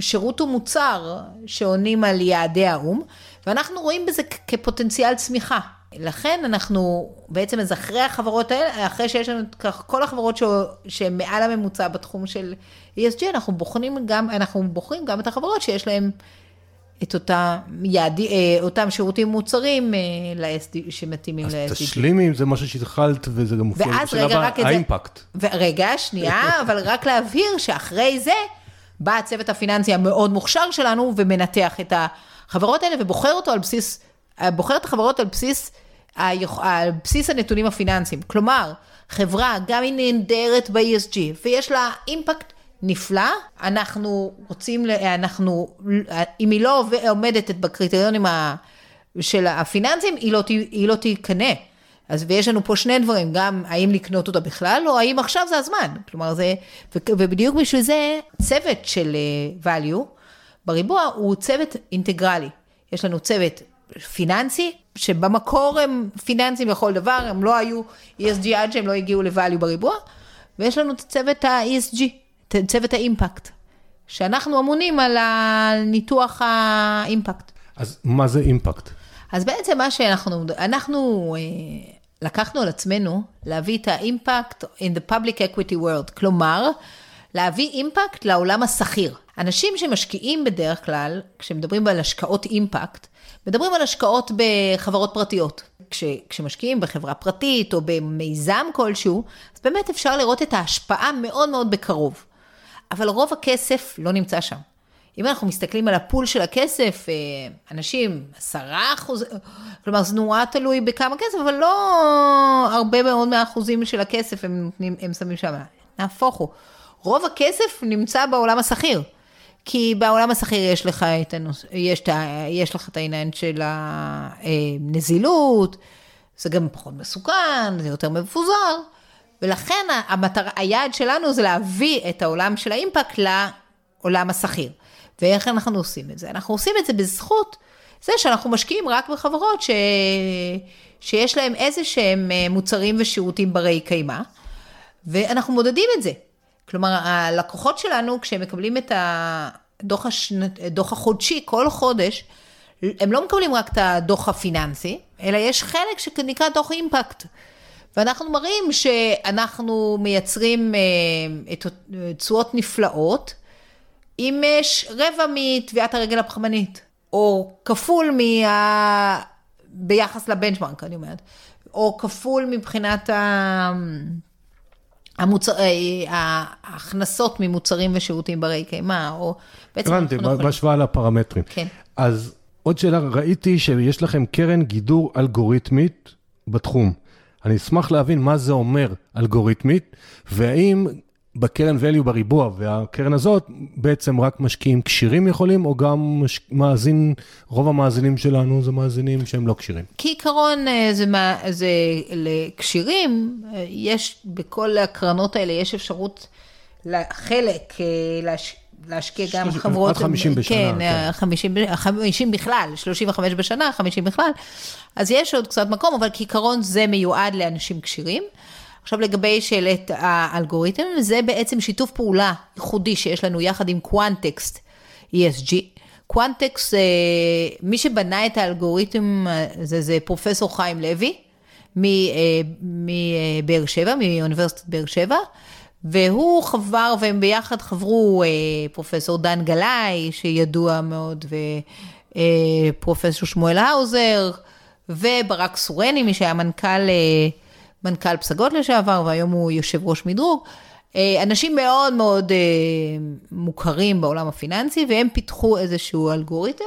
שירות ומוצר שעונים על יעדי האו"ם, ואנחנו רואים בזה כפוטנציאל צמיחה. לכן אנחנו בעצם אז אחרי החברות האלה, אחרי שיש לנו את כל החברות שהן מעל הממוצע בתחום של ESG, אנחנו בוחנים גם, אנחנו בוחרים גם את החברות שיש להן את אותה יעד, אה, אותם שירותים מוצרים אה, ל-SD, שמתאימים ל-SDG. אז תשלימי אם זה משהו שהתחלת וזה גם מופיע בשלב האימפקט. רגע, שנייה, אבל רק להבהיר שאחרי זה בא הצוות הפיננסי המאוד מוכשר שלנו ומנתח את החברות האלה ובוחר אותו על בסיס, אה, בוחר את החברות על בסיס, על בסיס הנתונים הפיננסיים. כלומר, חברה, גם היא נהדרת ב-ESG ויש לה אימפקט נפלא, אנחנו רוצים, אנחנו, אם היא לא עומדת בקריטריונים של הפיננסים, היא לא, היא לא תקנה. אז ויש לנו פה שני דברים, גם האם לקנות אותה בכלל, או האם עכשיו זה הזמן. כלומר, זה, ובדיוק בשביל זה צוות של אה, value בריבוע הוא צוות אינטגרלי. יש לנו צוות פיננסי, שבמקור הם פיננסים לכל דבר, הם לא היו ESG עד שהם לא הגיעו ל-value בריבוע, ויש לנו את צוות ה-ESG, צוות האימפקט, שאנחנו אמונים על ניתוח האימפקט. אז מה זה אימפקט? אז בעצם מה שאנחנו, אנחנו אה, לקחנו על עצמנו להביא את האימפקט in the public equity world, כלומר, להביא אימפקט לעולם השכיר. אנשים שמשקיעים בדרך כלל, כשמדברים על השקעות אימפקט, מדברים על השקעות בחברות פרטיות. כש, כשמשקיעים בחברה פרטית או במיזם כלשהו, אז באמת אפשר לראות את ההשפעה מאוד מאוד בקרוב. אבל רוב הכסף לא נמצא שם. אם אנחנו מסתכלים על הפול של הכסף, אה, אנשים, עשרה אחוז, כלומר זה נורא תלוי בכמה כסף, אבל לא הרבה מאוד מהאחוזים של הכסף הם, הם שמים שם. נהפוך הוא. רוב הכסף נמצא בעולם השכיר. כי בעולם השכיר יש לך את, הנוס... יש, ה... יש לך את העניין של הנזילות, זה גם פחות מסוכן, זה יותר מפוזר, ולכן המטרה, היעד שלנו זה להביא את העולם של האימפקט לעולם השכיר. ואיך אנחנו עושים את זה? אנחנו עושים את זה בזכות זה שאנחנו משקיעים רק בחברות ש... שיש להם איזה שהם אה, מוצרים ושירותים ברי קיימא, ואנחנו מודדים את זה. כלומר, הלקוחות שלנו, כשהם מקבלים את הדוח השנת, הדוח החודשי כל חודש, הם לא מקבלים רק את הדוח הפיננסי, אלא יש חלק שנקרא דוח אימפקט. ואנחנו מראים שאנחנו מייצרים אה, את תשואות נפלאות, אם יש רבע מטביעת הרגל הפחמנית, או כפול מה... ביחס לבנצ'מרק, אני אומרת, או כפול מבחינת ה... המוצ... אה, ההכנסות ממוצרים ושירותים ברי קיימא, או בעצם... הבנתי, בהשוואה לפרמטרים. כן. אז עוד שאלה, ראיתי שיש לכם קרן גידור אלגוריתמית בתחום. אני אשמח להבין מה זה אומר אלגוריתמית, והאם בקרן value בריבוע והקרן הזאת, בעצם רק משקיעים כשירים יכולים, או גם מש... מאזין, רוב המאזינים שלנו זה מאזינים שהם לא כשירים? כעיקרון אה, זה, מה, זה לכשירים, אה, יש בכל הקרנות האלה, יש אפשרות לחלק, אה, להש... להשקיע גם חברות... עד 50 בשנה. כן, כן. 50, 50 בכלל, 35 בשנה, 50 בכלל. אז יש עוד קצת מקום, אבל כעיקרון זה מיועד לאנשים כשירים. עכשיו לגבי שאלת האלגוריתם, זה בעצם שיתוף פעולה ייחודי שיש לנו יחד עם קוונטקסט ESG. קוונטקסט, אה, מי שבנה את האלגוריתם זה, זה פרופסור חיים לוי, מבאר אה, שבע, מאוניברסיטת באר שבע, והוא חבר, והם ביחד חברו אה, פרופסור דן גלאי, שידוע מאוד, ופרופסור שמואל האוזר, וברק סורני, מי שהיה מנכ"ל מנכ"ל פסגות לשעבר, והיום הוא יושב ראש מדרוג. אה, אנשים מאוד מאוד אה, מוכרים בעולם הפיננסי, והם פיתחו איזשהו אלגוריתם,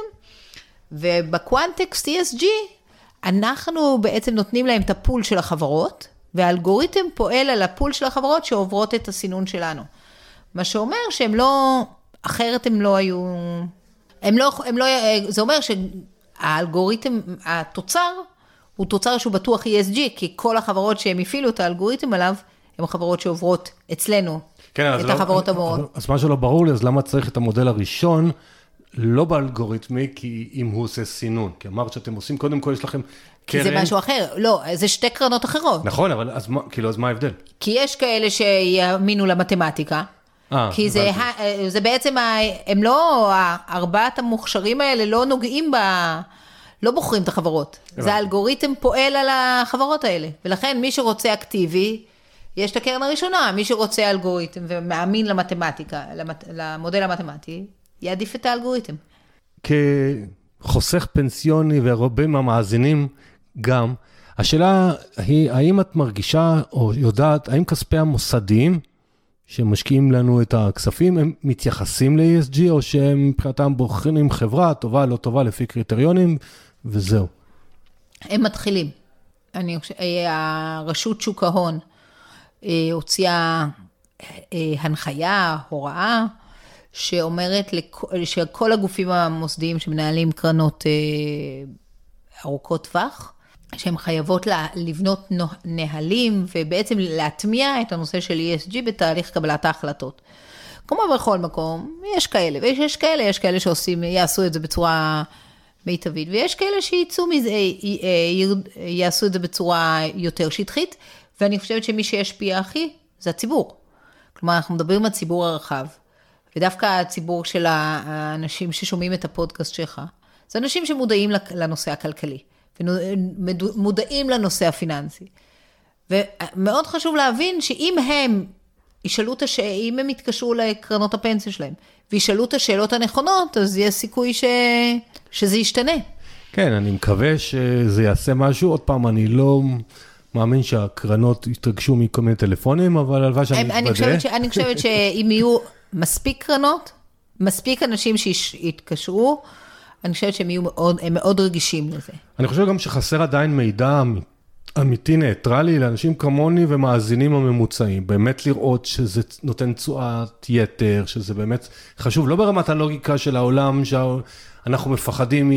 ובקוונטקסט ESG, אנחנו בעצם נותנים להם את הפול של החברות, והאלגוריתם פועל על הפול של החברות שעוברות את הסינון שלנו. מה שאומר שהם לא, אחרת הם לא היו, הם לא, הם לא, זה אומר שהאלגוריתם, התוצר, הוא תוצר שהוא בטוח ESG, כי כל החברות שהם הפעילו את האלגוריתם עליו, הן החברות שעוברות אצלנו, כן, את לא- החברות לא, המורות. אז מה שלא ברור לי, אז למה צריך את המודל הראשון, לא באלגוריתמי, כי אם הוא עושה סינון? כי אמרת שאתם עושים, קודם כל יש לכם קרן... כי זה משהו אחר, לא, זה שתי קרנות אחרות. נכון, אבל אז מה, כאילו, אז מה ההבדל? כי יש כאלה שיאמינו למתמטיקה. אה, כי זה, זה בעצם, הם לא, ארבעת המוכשרים האלה לא נוגעים ב... לא בוחרים את החברות. זה האלגוריתם פועל על החברות האלה. ולכן מי שרוצה אקטיבי, יש את הקרן הראשונה, מי שרוצה אלגוריתם ומאמין למתמטיקה, למת... למודל המתמטי, יעדיף את האלגוריתם. כחוסך פנסיוני והרבה מהמאזינים גם, השאלה היא, האם את מרגישה או יודעת, האם כספי המוסדיים שמשקיעים לנו את הכספים, הם מתייחסים ל-ESG, או שהם מבחינתם בוחרים חברה טובה, לא טובה, לפי קריטריונים, וזהו. הם מתחילים. אני חושבת, אה, הרשות שוק ההון אה, הוציאה אה, הנחיה, הוראה, שאומרת שכל הגופים המוסדיים שמנהלים קרנות ארוכות טווח, שהן חייבות לבנות נהלים ובעצם להטמיע את הנושא של ESG בתהליך קבלת ההחלטות. כמו בכל מקום, יש כאלה, ויש כאלה, יש כאלה שעושים, יעשו את זה בצורה מיטבית, ויש כאלה שיצאו מזה, אה, יעשו את זה בצורה יותר שטחית, ואני חושבת שמי שישפיע הכי, זה הציבור. כלומר, אנחנו מדברים על הציבור הרחב, ודווקא הציבור של האנשים ששומעים את הפודקאסט שלך, זה אנשים שמודעים לנושא הכלכלי, ומודעים לנושא הפיננסי. ומאוד חשוב להבין שאם הם ישאלו את השאלות, אם הם יתקשרו לקרנות הפנסיה שלהם, וישאלו את השאלות הנכונות, אז יש סיכוי ש... שזה ישתנה. כן, אני מקווה שזה יעשה משהו. עוד פעם, אני לא מאמין שהקרנות יתרגשו מכל מיני טלפונים, אבל הלוואי שאני מתוודה. אני, אני חושבת שאם יהיו מספיק קרנות, מספיק אנשים שיתקשרו, אני חושבת שהם יהיו מאוד, הם מאוד רגישים לזה. אני חושב גם שחסר עדיין מידע אמיתי ניטרלי לאנשים כמוני ומאזינים הממוצעים, באמת לראות שזה נותן תשואת יתר, שזה באמת חשוב, לא ברמת הלוגיקה של העולם שאנחנו מפחדים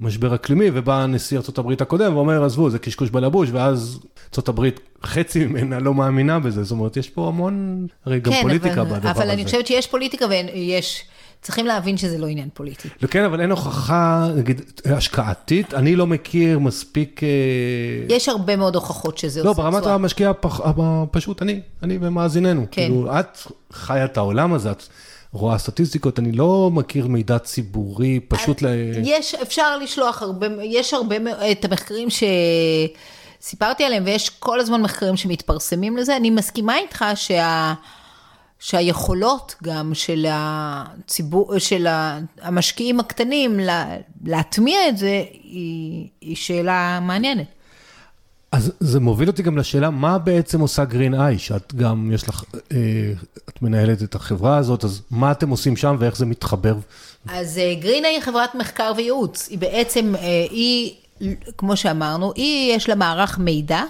ממשבר אקלימי, ובא נשיא ארה"ב הקודם ואומר, עזבו, זה קשקוש בלבוש, ואז ארה"ב, חצי ממנה לא מאמינה בזה, זאת אומרת, יש פה המון, הרי גם כן, פוליטיקה אבל, בדבר אבל הזה. אבל אני חושבת שיש פוליטיקה ויש... צריכים להבין שזה לא עניין פוליטי. כן, אבל אין הוכחה, נגיד, השקעתית, אני לא מכיר מספיק... אה, יש הרבה מאוד הוכחות שזה לא, עושה תשואה. לא, ברמת המשקיע הפח, הפשוט, אני, אני ומאזיננו. כן. כאילו, את חיה את העולם הזה, את רואה סטטיסטיקות, אני לא מכיר מידע ציבורי, פשוט ל... יש, אפשר לשלוח הרבה, יש הרבה, את המחקרים ש... סיפרתי עליהם, ויש כל הזמן מחקרים שמתפרסמים לזה. אני מסכימה איתך שה... שהיכולות גם של הציבור, של המשקיעים הקטנים להטמיע את זה, היא, היא שאלה מעניינת. אז זה מוביל אותי גם לשאלה, מה בעצם עושה גרין איי, שאת גם, יש לך, אה, את מנהלת את החברה הזאת, אז מה אתם עושים שם ואיך זה מתחבר? אז גרין איי היא חברת מחקר וייעוץ, היא בעצם, אה, היא, כמו שאמרנו, היא, יש לה מערך מידע.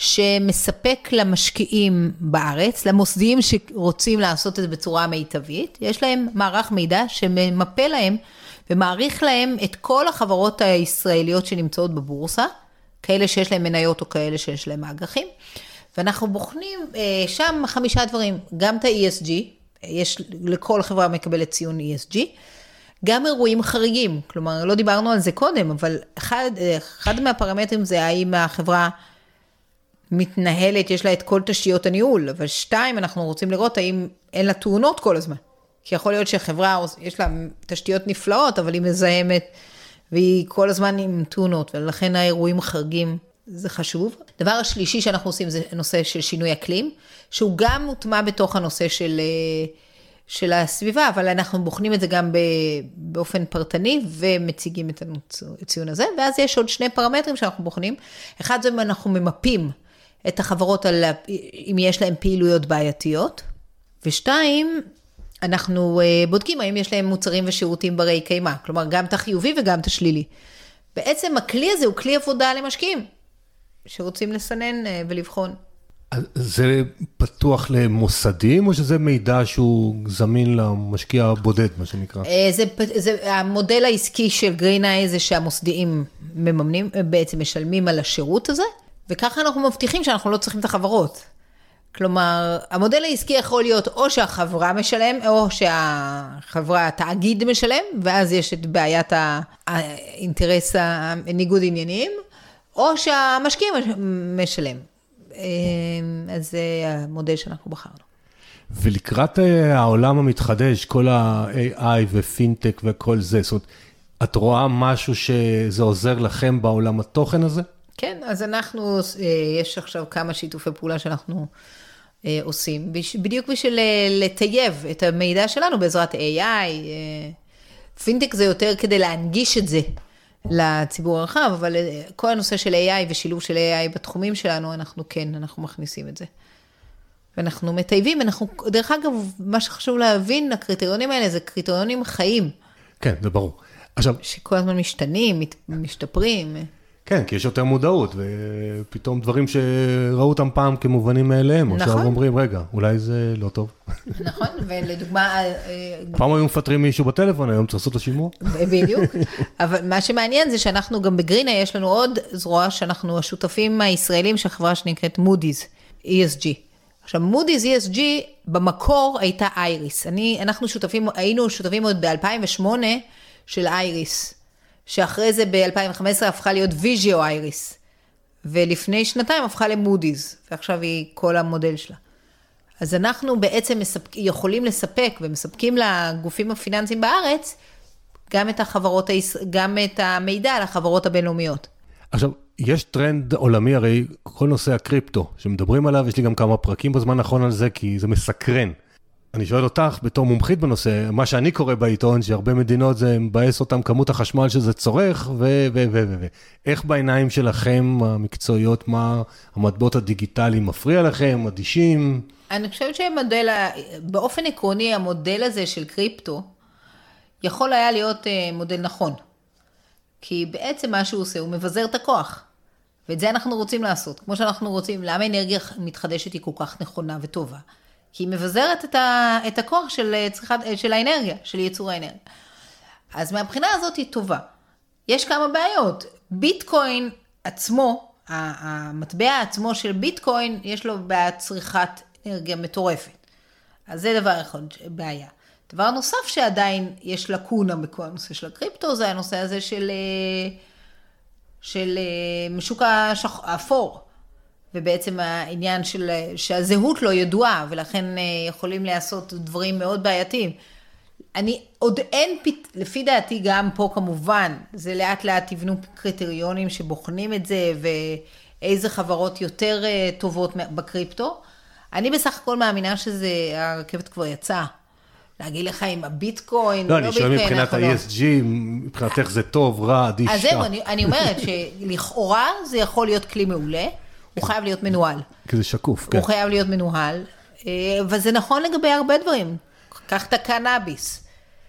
שמספק למשקיעים בארץ, למוסדיים שרוצים לעשות את זה בצורה מיטבית, יש להם מערך מידע שממפה להם ומעריך להם את כל החברות הישראליות שנמצאות בבורסה, כאלה שיש להם מניות או כאלה שיש להם אג"חים, ואנחנו בוחנים אה, שם חמישה דברים, גם את ה-ESG, יש לכל חברה מקבלת ציון ESG, גם אירועים חריגים, כלומר לא דיברנו על זה קודם, אבל אחד, אחד מהפרמטרים זה האם החברה מתנהלת, יש לה את כל תשתיות הניהול, אבל שתיים, אנחנו רוצים לראות האם אין לה תאונות כל הזמן. כי יכול להיות שחברה, יש לה תשתיות נפלאות, אבל היא מזהמת, והיא כל הזמן עם תאונות, ולכן האירועים החריגים זה חשוב. דבר השלישי שאנחנו עושים זה נושא של שינוי אקלים, שהוא גם מוטמע בתוך הנושא של, אה, של הסביבה, אבל אנחנו בוחנים את זה גם באופן פרטני ומציגים את הציון הזה, ואז יש עוד שני פרמטרים שאנחנו בוחנים. אחד זה אם אנחנו ממפים את החברות על אם יש להן פעילויות בעייתיות, ושתיים, אנחנו אה, בודקים האם יש להם מוצרים ושירותים ברי קיימא, כלומר גם את החיובי וגם את השלילי. בעצם הכלי הזה הוא כלי עבודה למשקיעים, שרוצים לסנן אה, ולבחון. זה פתוח למוסדים, או שזה מידע שהוא זמין למשקיע הבודד, מה שנקרא? אה, זה, זה, המודל העסקי של גרינאי זה שהמוסדיים מממנים, בעצם משלמים על השירות הזה, וככה אנחנו מבטיחים שאנחנו לא צריכים את החברות. כלומר, המודל העסקי יכול להיות או שהחברה משלם, או שהחברה, התאגיד משלם, ואז יש את בעיית האינטרס, הניגוד עניינים, או שהמשקיע משלם. אמ, אז זה המודל שאנחנו בחרנו. ולקראת אה, העולם המתחדש, כל ה-AI ופינטק וכל זה, זאת אומרת, את רואה משהו שזה עוזר לכם בעולם התוכן הזה? כן, אז אנחנו, אה, יש עכשיו כמה שיתופי פעולה שאנחנו אה, עושים, בדיוק בשביל אה, לטייב את המידע שלנו בעזרת AI. פינטק זה יותר כדי להנגיש את זה לציבור הרחב, אבל כל הנושא של AI ושילוב של AI בתחומים שלנו, אנחנו כן, אנחנו מכניסים את זה. ואנחנו מטייבים, אנחנו, דרך אגב, מה שחשוב להבין, הקריטריונים האלה זה קריטריונים חיים. כן, זה ברור. עכשיו... שכל הזמן משתנים, משתפרים. כן, כי יש יותר מודעות, ופתאום דברים שראו אותם פעם כמובנים מאליהם, נכון. עכשיו אומרים, רגע, אולי זה לא טוב. נכון, ולדוגמה... אה, אה, פעם היו מפטרים מישהו בטלפון, היום צריך לעשות את השימוע. בדיוק, אבל מה שמעניין זה שאנחנו גם בגרינה, יש לנו עוד זרוע שאנחנו השותפים הישראלים של חברה שנקראת מודי'ס, ESG. עכשיו, מודי'ס ESG במקור הייתה אייריס. אני, אנחנו שותפים, היינו שותפים עוד ב-2008 של אייריס, שאחרי זה ב-2015 הפכה להיות ויז'יו אייריס, ולפני שנתיים הפכה למודי'ס, ועכשיו היא כל המודל שלה. אז אנחנו בעצם מספק, יכולים לספק ומספקים לגופים הפיננסיים בארץ גם את החברות, גם את המידע על החברות הבינלאומיות. עכשיו, יש טרנד עולמי, הרי כל נושא הקריפטו, שמדברים עליו, יש לי גם כמה פרקים בזמן האחרון על זה, כי זה מסקרן. אני שואל אותך, בתור מומחית בנושא, מה שאני קורא בעיתון, שהרבה מדינות זה מבאס אותם כמות החשמל שזה צורך, ו... ו... ו... ו... ו... איך בעיניים שלכם המקצועיות, מה המטבעות הדיגיטליים מפריע לכם, אדישים? אני חושבת שהמודל, באופן עקרוני, המודל הזה של קריפטו, יכול היה להיות אה, מודל נכון. כי בעצם מה שהוא עושה, הוא מבזר את הכוח. ואת זה אנחנו רוצים לעשות. כמו שאנחנו רוצים, למה אנרגיה מתחדשת היא כל כך נכונה וטובה? כי היא מבזרת את, ה, את הכוח של, אה, צריכת, אה, של האנרגיה, של ייצור האנרגיה. אז מהבחינה הזאת היא טובה. יש כמה בעיות. ביטקוין עצמו, המטבע עצמו של ביטקוין, יש לו בעיית צריכת אנרגיה מטורפת. אז זה דבר אחד, בעיה. דבר נוסף שעדיין יש לקונה בכל הנושא של הקריפטו, זה הנושא הזה של, אה, של אה, שוק האפור. ובעצם העניין של, שהזהות לא ידועה, ולכן אה, יכולים לעשות דברים מאוד בעייתיים. אני, עוד אין, לפי דעתי גם פה כמובן, זה לאט לאט תבנו קריטריונים שבוחנים את זה, ואיזה חברות יותר טובות בקריפטו. אני בסך הכל מאמינה שזה, הרכבת כבר יצאה. להגיד לך אם הביטקוין, לא, אני שואל מבחינת ה-ESG, מבחינתך זה טוב, רע, עדיף אז זהו, אני אומרת שלכאורה זה יכול להיות כלי מעולה, הוא חייב להיות מנוהל. כי זה שקוף, כן. הוא חייב להיות מנוהל, אה, וזה נכון לגבי הרבה דברים. קח את הקנאביס,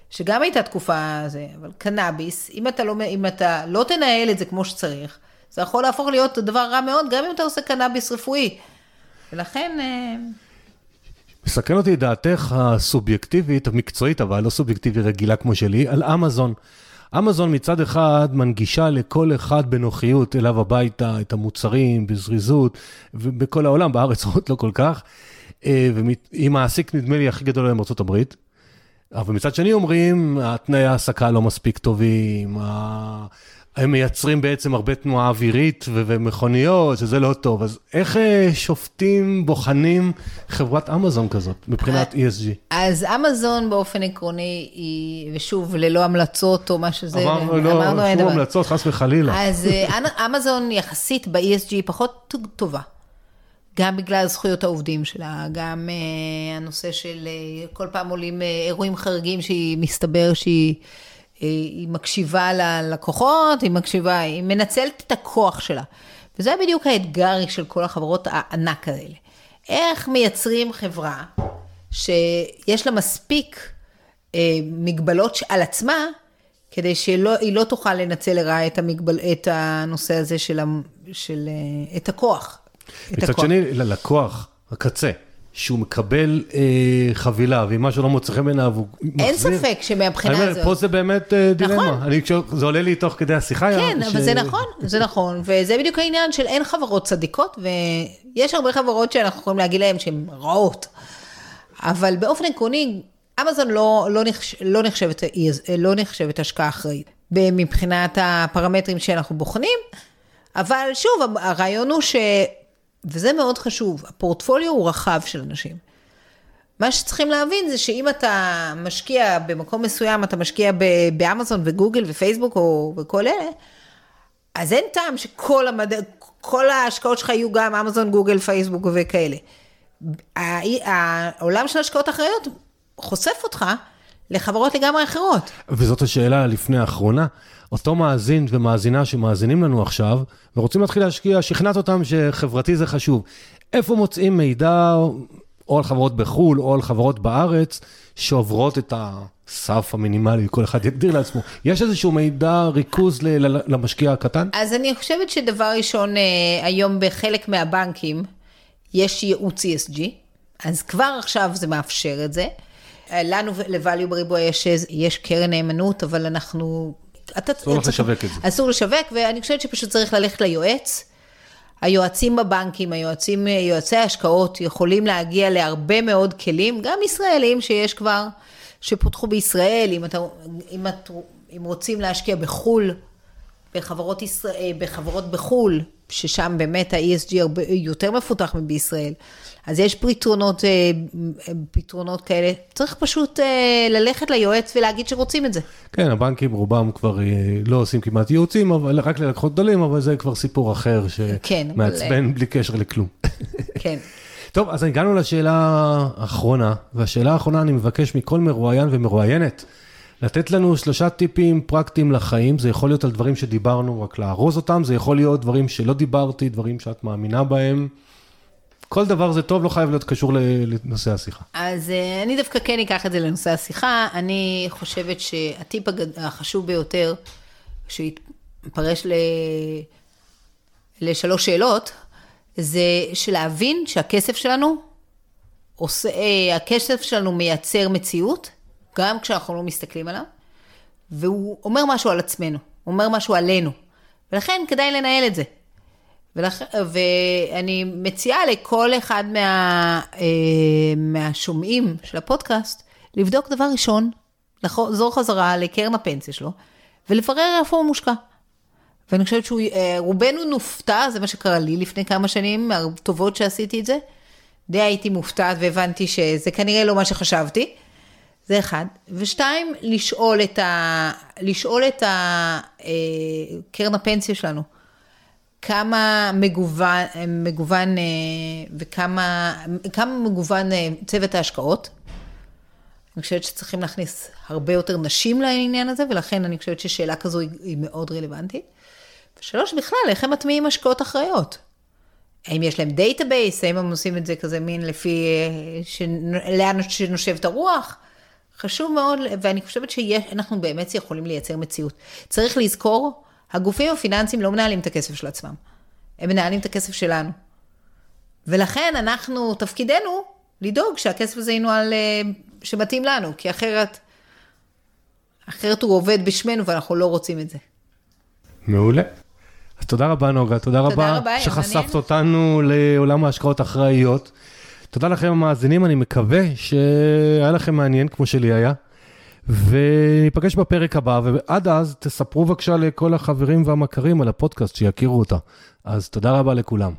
שגם הייתה תקופה זה, אבל קנאביס, אם אתה לא, אם אתה לא תנהל את זה כמו שצריך, זה יכול להפוך להיות דבר רע מאוד, גם אם אתה עושה קנאביס רפואי. ולכן... אה, מסקרן אותי דעתך הסובייקטיבית, המקצועית, אבל לא סובייקטיבית רגילה כמו שלי, על אמזון. אמזון מצד אחד מנגישה לכל אחד בנוחיות אליו הביתה את המוצרים בזריזות, ובכל העולם, בארץ עוד לא כל כך. אה, והיא מעסיק, נדמה לי, הכי גדול היום הברית. אבל מצד שני אומרים, התנאי העסקה לא מספיק טובים, הם מייצרים בעצם הרבה תנועה אווירית ומכוניות, שזה לא טוב. אז איך אה, שופטים, בוחנים חברת אמזון כזאת, מבחינת אה, ESG? אז אמזון באופן עקרוני היא, ושוב, ללא המלצות או מה שזה, אמרנו, לא, שום המלצות, חס וחלילה. אז אה, אמזון יחסית ב-ESG פחות טובה. גם בגלל זכויות העובדים שלה, גם uh, הנושא של uh, כל פעם עולים uh, אירועים חריגים שהיא מסתבר שהיא... היא מקשיבה ללקוחות, היא מקשיבה, היא מנצלת את הכוח שלה. וזה בדיוק האתגר של כל החברות הענק האלה. איך מייצרים חברה שיש לה מספיק אה, מגבלות על עצמה, כדי שהיא לא, לא תוכל לנצל לרעה את, המגבל, את הנושא הזה של, של אה, את הכוח. מצד שני, ללקוח, הקצה. שהוא מקבל אה, חבילה, ואם משהו לא מוצא חן בעיניו, הוא מחזיר. אין ספק שמבחינה הזאת. אומר, פה זה באמת אה, דילמה. נכון. אני, זה עולה לי תוך כדי השיחה. כן, ש... אבל זה נכון, זה נכון. וזה בדיוק העניין של אין חברות צדיקות, ויש הרבה חברות שאנחנו יכולים להגיד להן שהן רעות. אבל באופן עקרוני, אמזון לא, לא, נחש, לא, נחשבת, לא נחשבת השקעה אחראית. מבחינת הפרמטרים שאנחנו בוחנים, אבל שוב, הרעיון הוא ש... וזה מאוד חשוב, הפורטפוליו הוא רחב של אנשים. מה שצריכים להבין זה שאם אתה משקיע במקום מסוים, אתה משקיע באמזון וגוגל ופייסבוק או בכל אלה, אז אין טעם שכל המד... כל ההשקעות שלך יהיו גם אמזון, גוגל, פייסבוק וכאלה. העולם של השקעות אחראיות חושף אותך לחברות לגמרי אחרות. וזאת השאלה לפני האחרונה. אותו מאזין ומאזינה שמאזינים לנו עכשיו, ורוצים להתחיל להשקיע, שכנעת אותם שחברתי זה חשוב. איפה מוצאים מידע, או על חברות בחו"ל, או על חברות בארץ, שעוברות את הסף המינימלי, כל אחד יגדיר לעצמו. יש איזשהו מידע, ריכוז למשקיע הקטן? אז אני חושבת שדבר ראשון, אה, היום בחלק מהבנקים, יש ייעוץ ESG, אז כבר עכשיו זה מאפשר את זה. לנו ל-value בריבוע יש, יש קרן נאמנות, אבל אנחנו... אסור לך לשווק את זה. אסור לשווק, ואני חושבת שפשוט צריך ללכת ליועץ. היועצים בבנקים, היועצים, יועצי ההשקעות יכולים להגיע להרבה מאוד כלים, גם ישראלים שיש כבר, שפותחו בישראל, אם, אתה, אם, את, אם רוצים להשקיע בחו"ל, בחברות, ישראל, בחברות בחו"ל, ששם באמת ה-ESG יותר מפותח מבישראל. אז יש פתרונות, אה, פתרונות כאלה, צריך פשוט אה, ללכת ליועץ ולהגיד שרוצים את זה. כן, הבנקים רובם כבר אה, לא עושים כמעט ייעוצים, אבל רק ללקוחות גדולים, אבל זה כבר סיפור אחר כן, שמעצבן כן, בלי קשר לכלום. כן. טוב, אז הגענו לשאלה האחרונה, והשאלה האחרונה אני מבקש מכל מרואיין ומרואיינת. לתת לנו שלושה טיפים פרקטיים לחיים, זה יכול להיות על דברים שדיברנו, רק לארוז אותם, זה יכול להיות דברים שלא דיברתי, דברים שאת מאמינה בהם. כל דבר זה טוב, לא חייב להיות קשור לנושא השיחה. אז אה, אני דווקא כן אקח את זה לנושא השיחה. אני חושבת שהטיפ החשוב ביותר, שהתפרש ל... לשלוש שאלות, זה שלהבין שהכסף שלנו, עושה, אה, הכסף שלנו מייצר מציאות, גם כשאנחנו לא מסתכלים עליו, והוא אומר משהו על עצמנו, אומר משהו עלינו, ולכן כדאי לנהל את זה. ולכ... ואני מציעה לכל אחד מה... אה, מהשומעים של הפודקאסט, לבדוק דבר ראשון, לחזור חזרה לקרן הפנסיה שלו, ולברר איפה הוא מושקע. ואני חושבת שרובנו נופתע, זה מה שקרה לי לפני כמה שנים, מהטובות שעשיתי את זה. די הייתי מופתעת והבנתי שזה כנראה לא מה שחשבתי. זה אחד. ושתיים, לשאול את, ה... לשאול את ה... אה, קרן הפנסיה שלנו. כמה מגוון, מגוון אה, וכמה כמה מגוון אה, צוות ההשקעות. אני חושבת שצריכים להכניס הרבה יותר נשים לעניין הזה, ולכן אני חושבת ששאלה כזו היא, היא מאוד רלוונטית. ושלוש, בכלל, איך הם מטמיעים השקעות אחראיות? האם יש להם database? האם הם עושים את זה כזה מין לפי ש... לאן שנושבת הרוח? חשוב מאוד, ואני חושבת שאנחנו באמת יכולים לייצר מציאות. צריך לזכור, הגופים הפיננסיים לא מנהלים את הכסף של עצמם, הם מנהלים את הכסף שלנו. ולכן אנחנו, תפקידנו לדאוג שהכסף הזה ינוהל, אה, שמתאים לנו, כי אחרת, אחרת הוא עובד בשמנו ואנחנו לא רוצים את זה. מעולה. אז תודה רבה נוגה, תודה, תודה רבה, רבה שחשפת אותנו לעולם ההשקעות האחראיות. תודה לכם המאזינים, אני מקווה שהיה לכם מעניין כמו שלי היה. וניפגש בפרק הבא, ועד אז תספרו בבקשה לכל החברים והמכרים על הפודקאסט, שיכירו אותה. אז תודה רבה לכולם.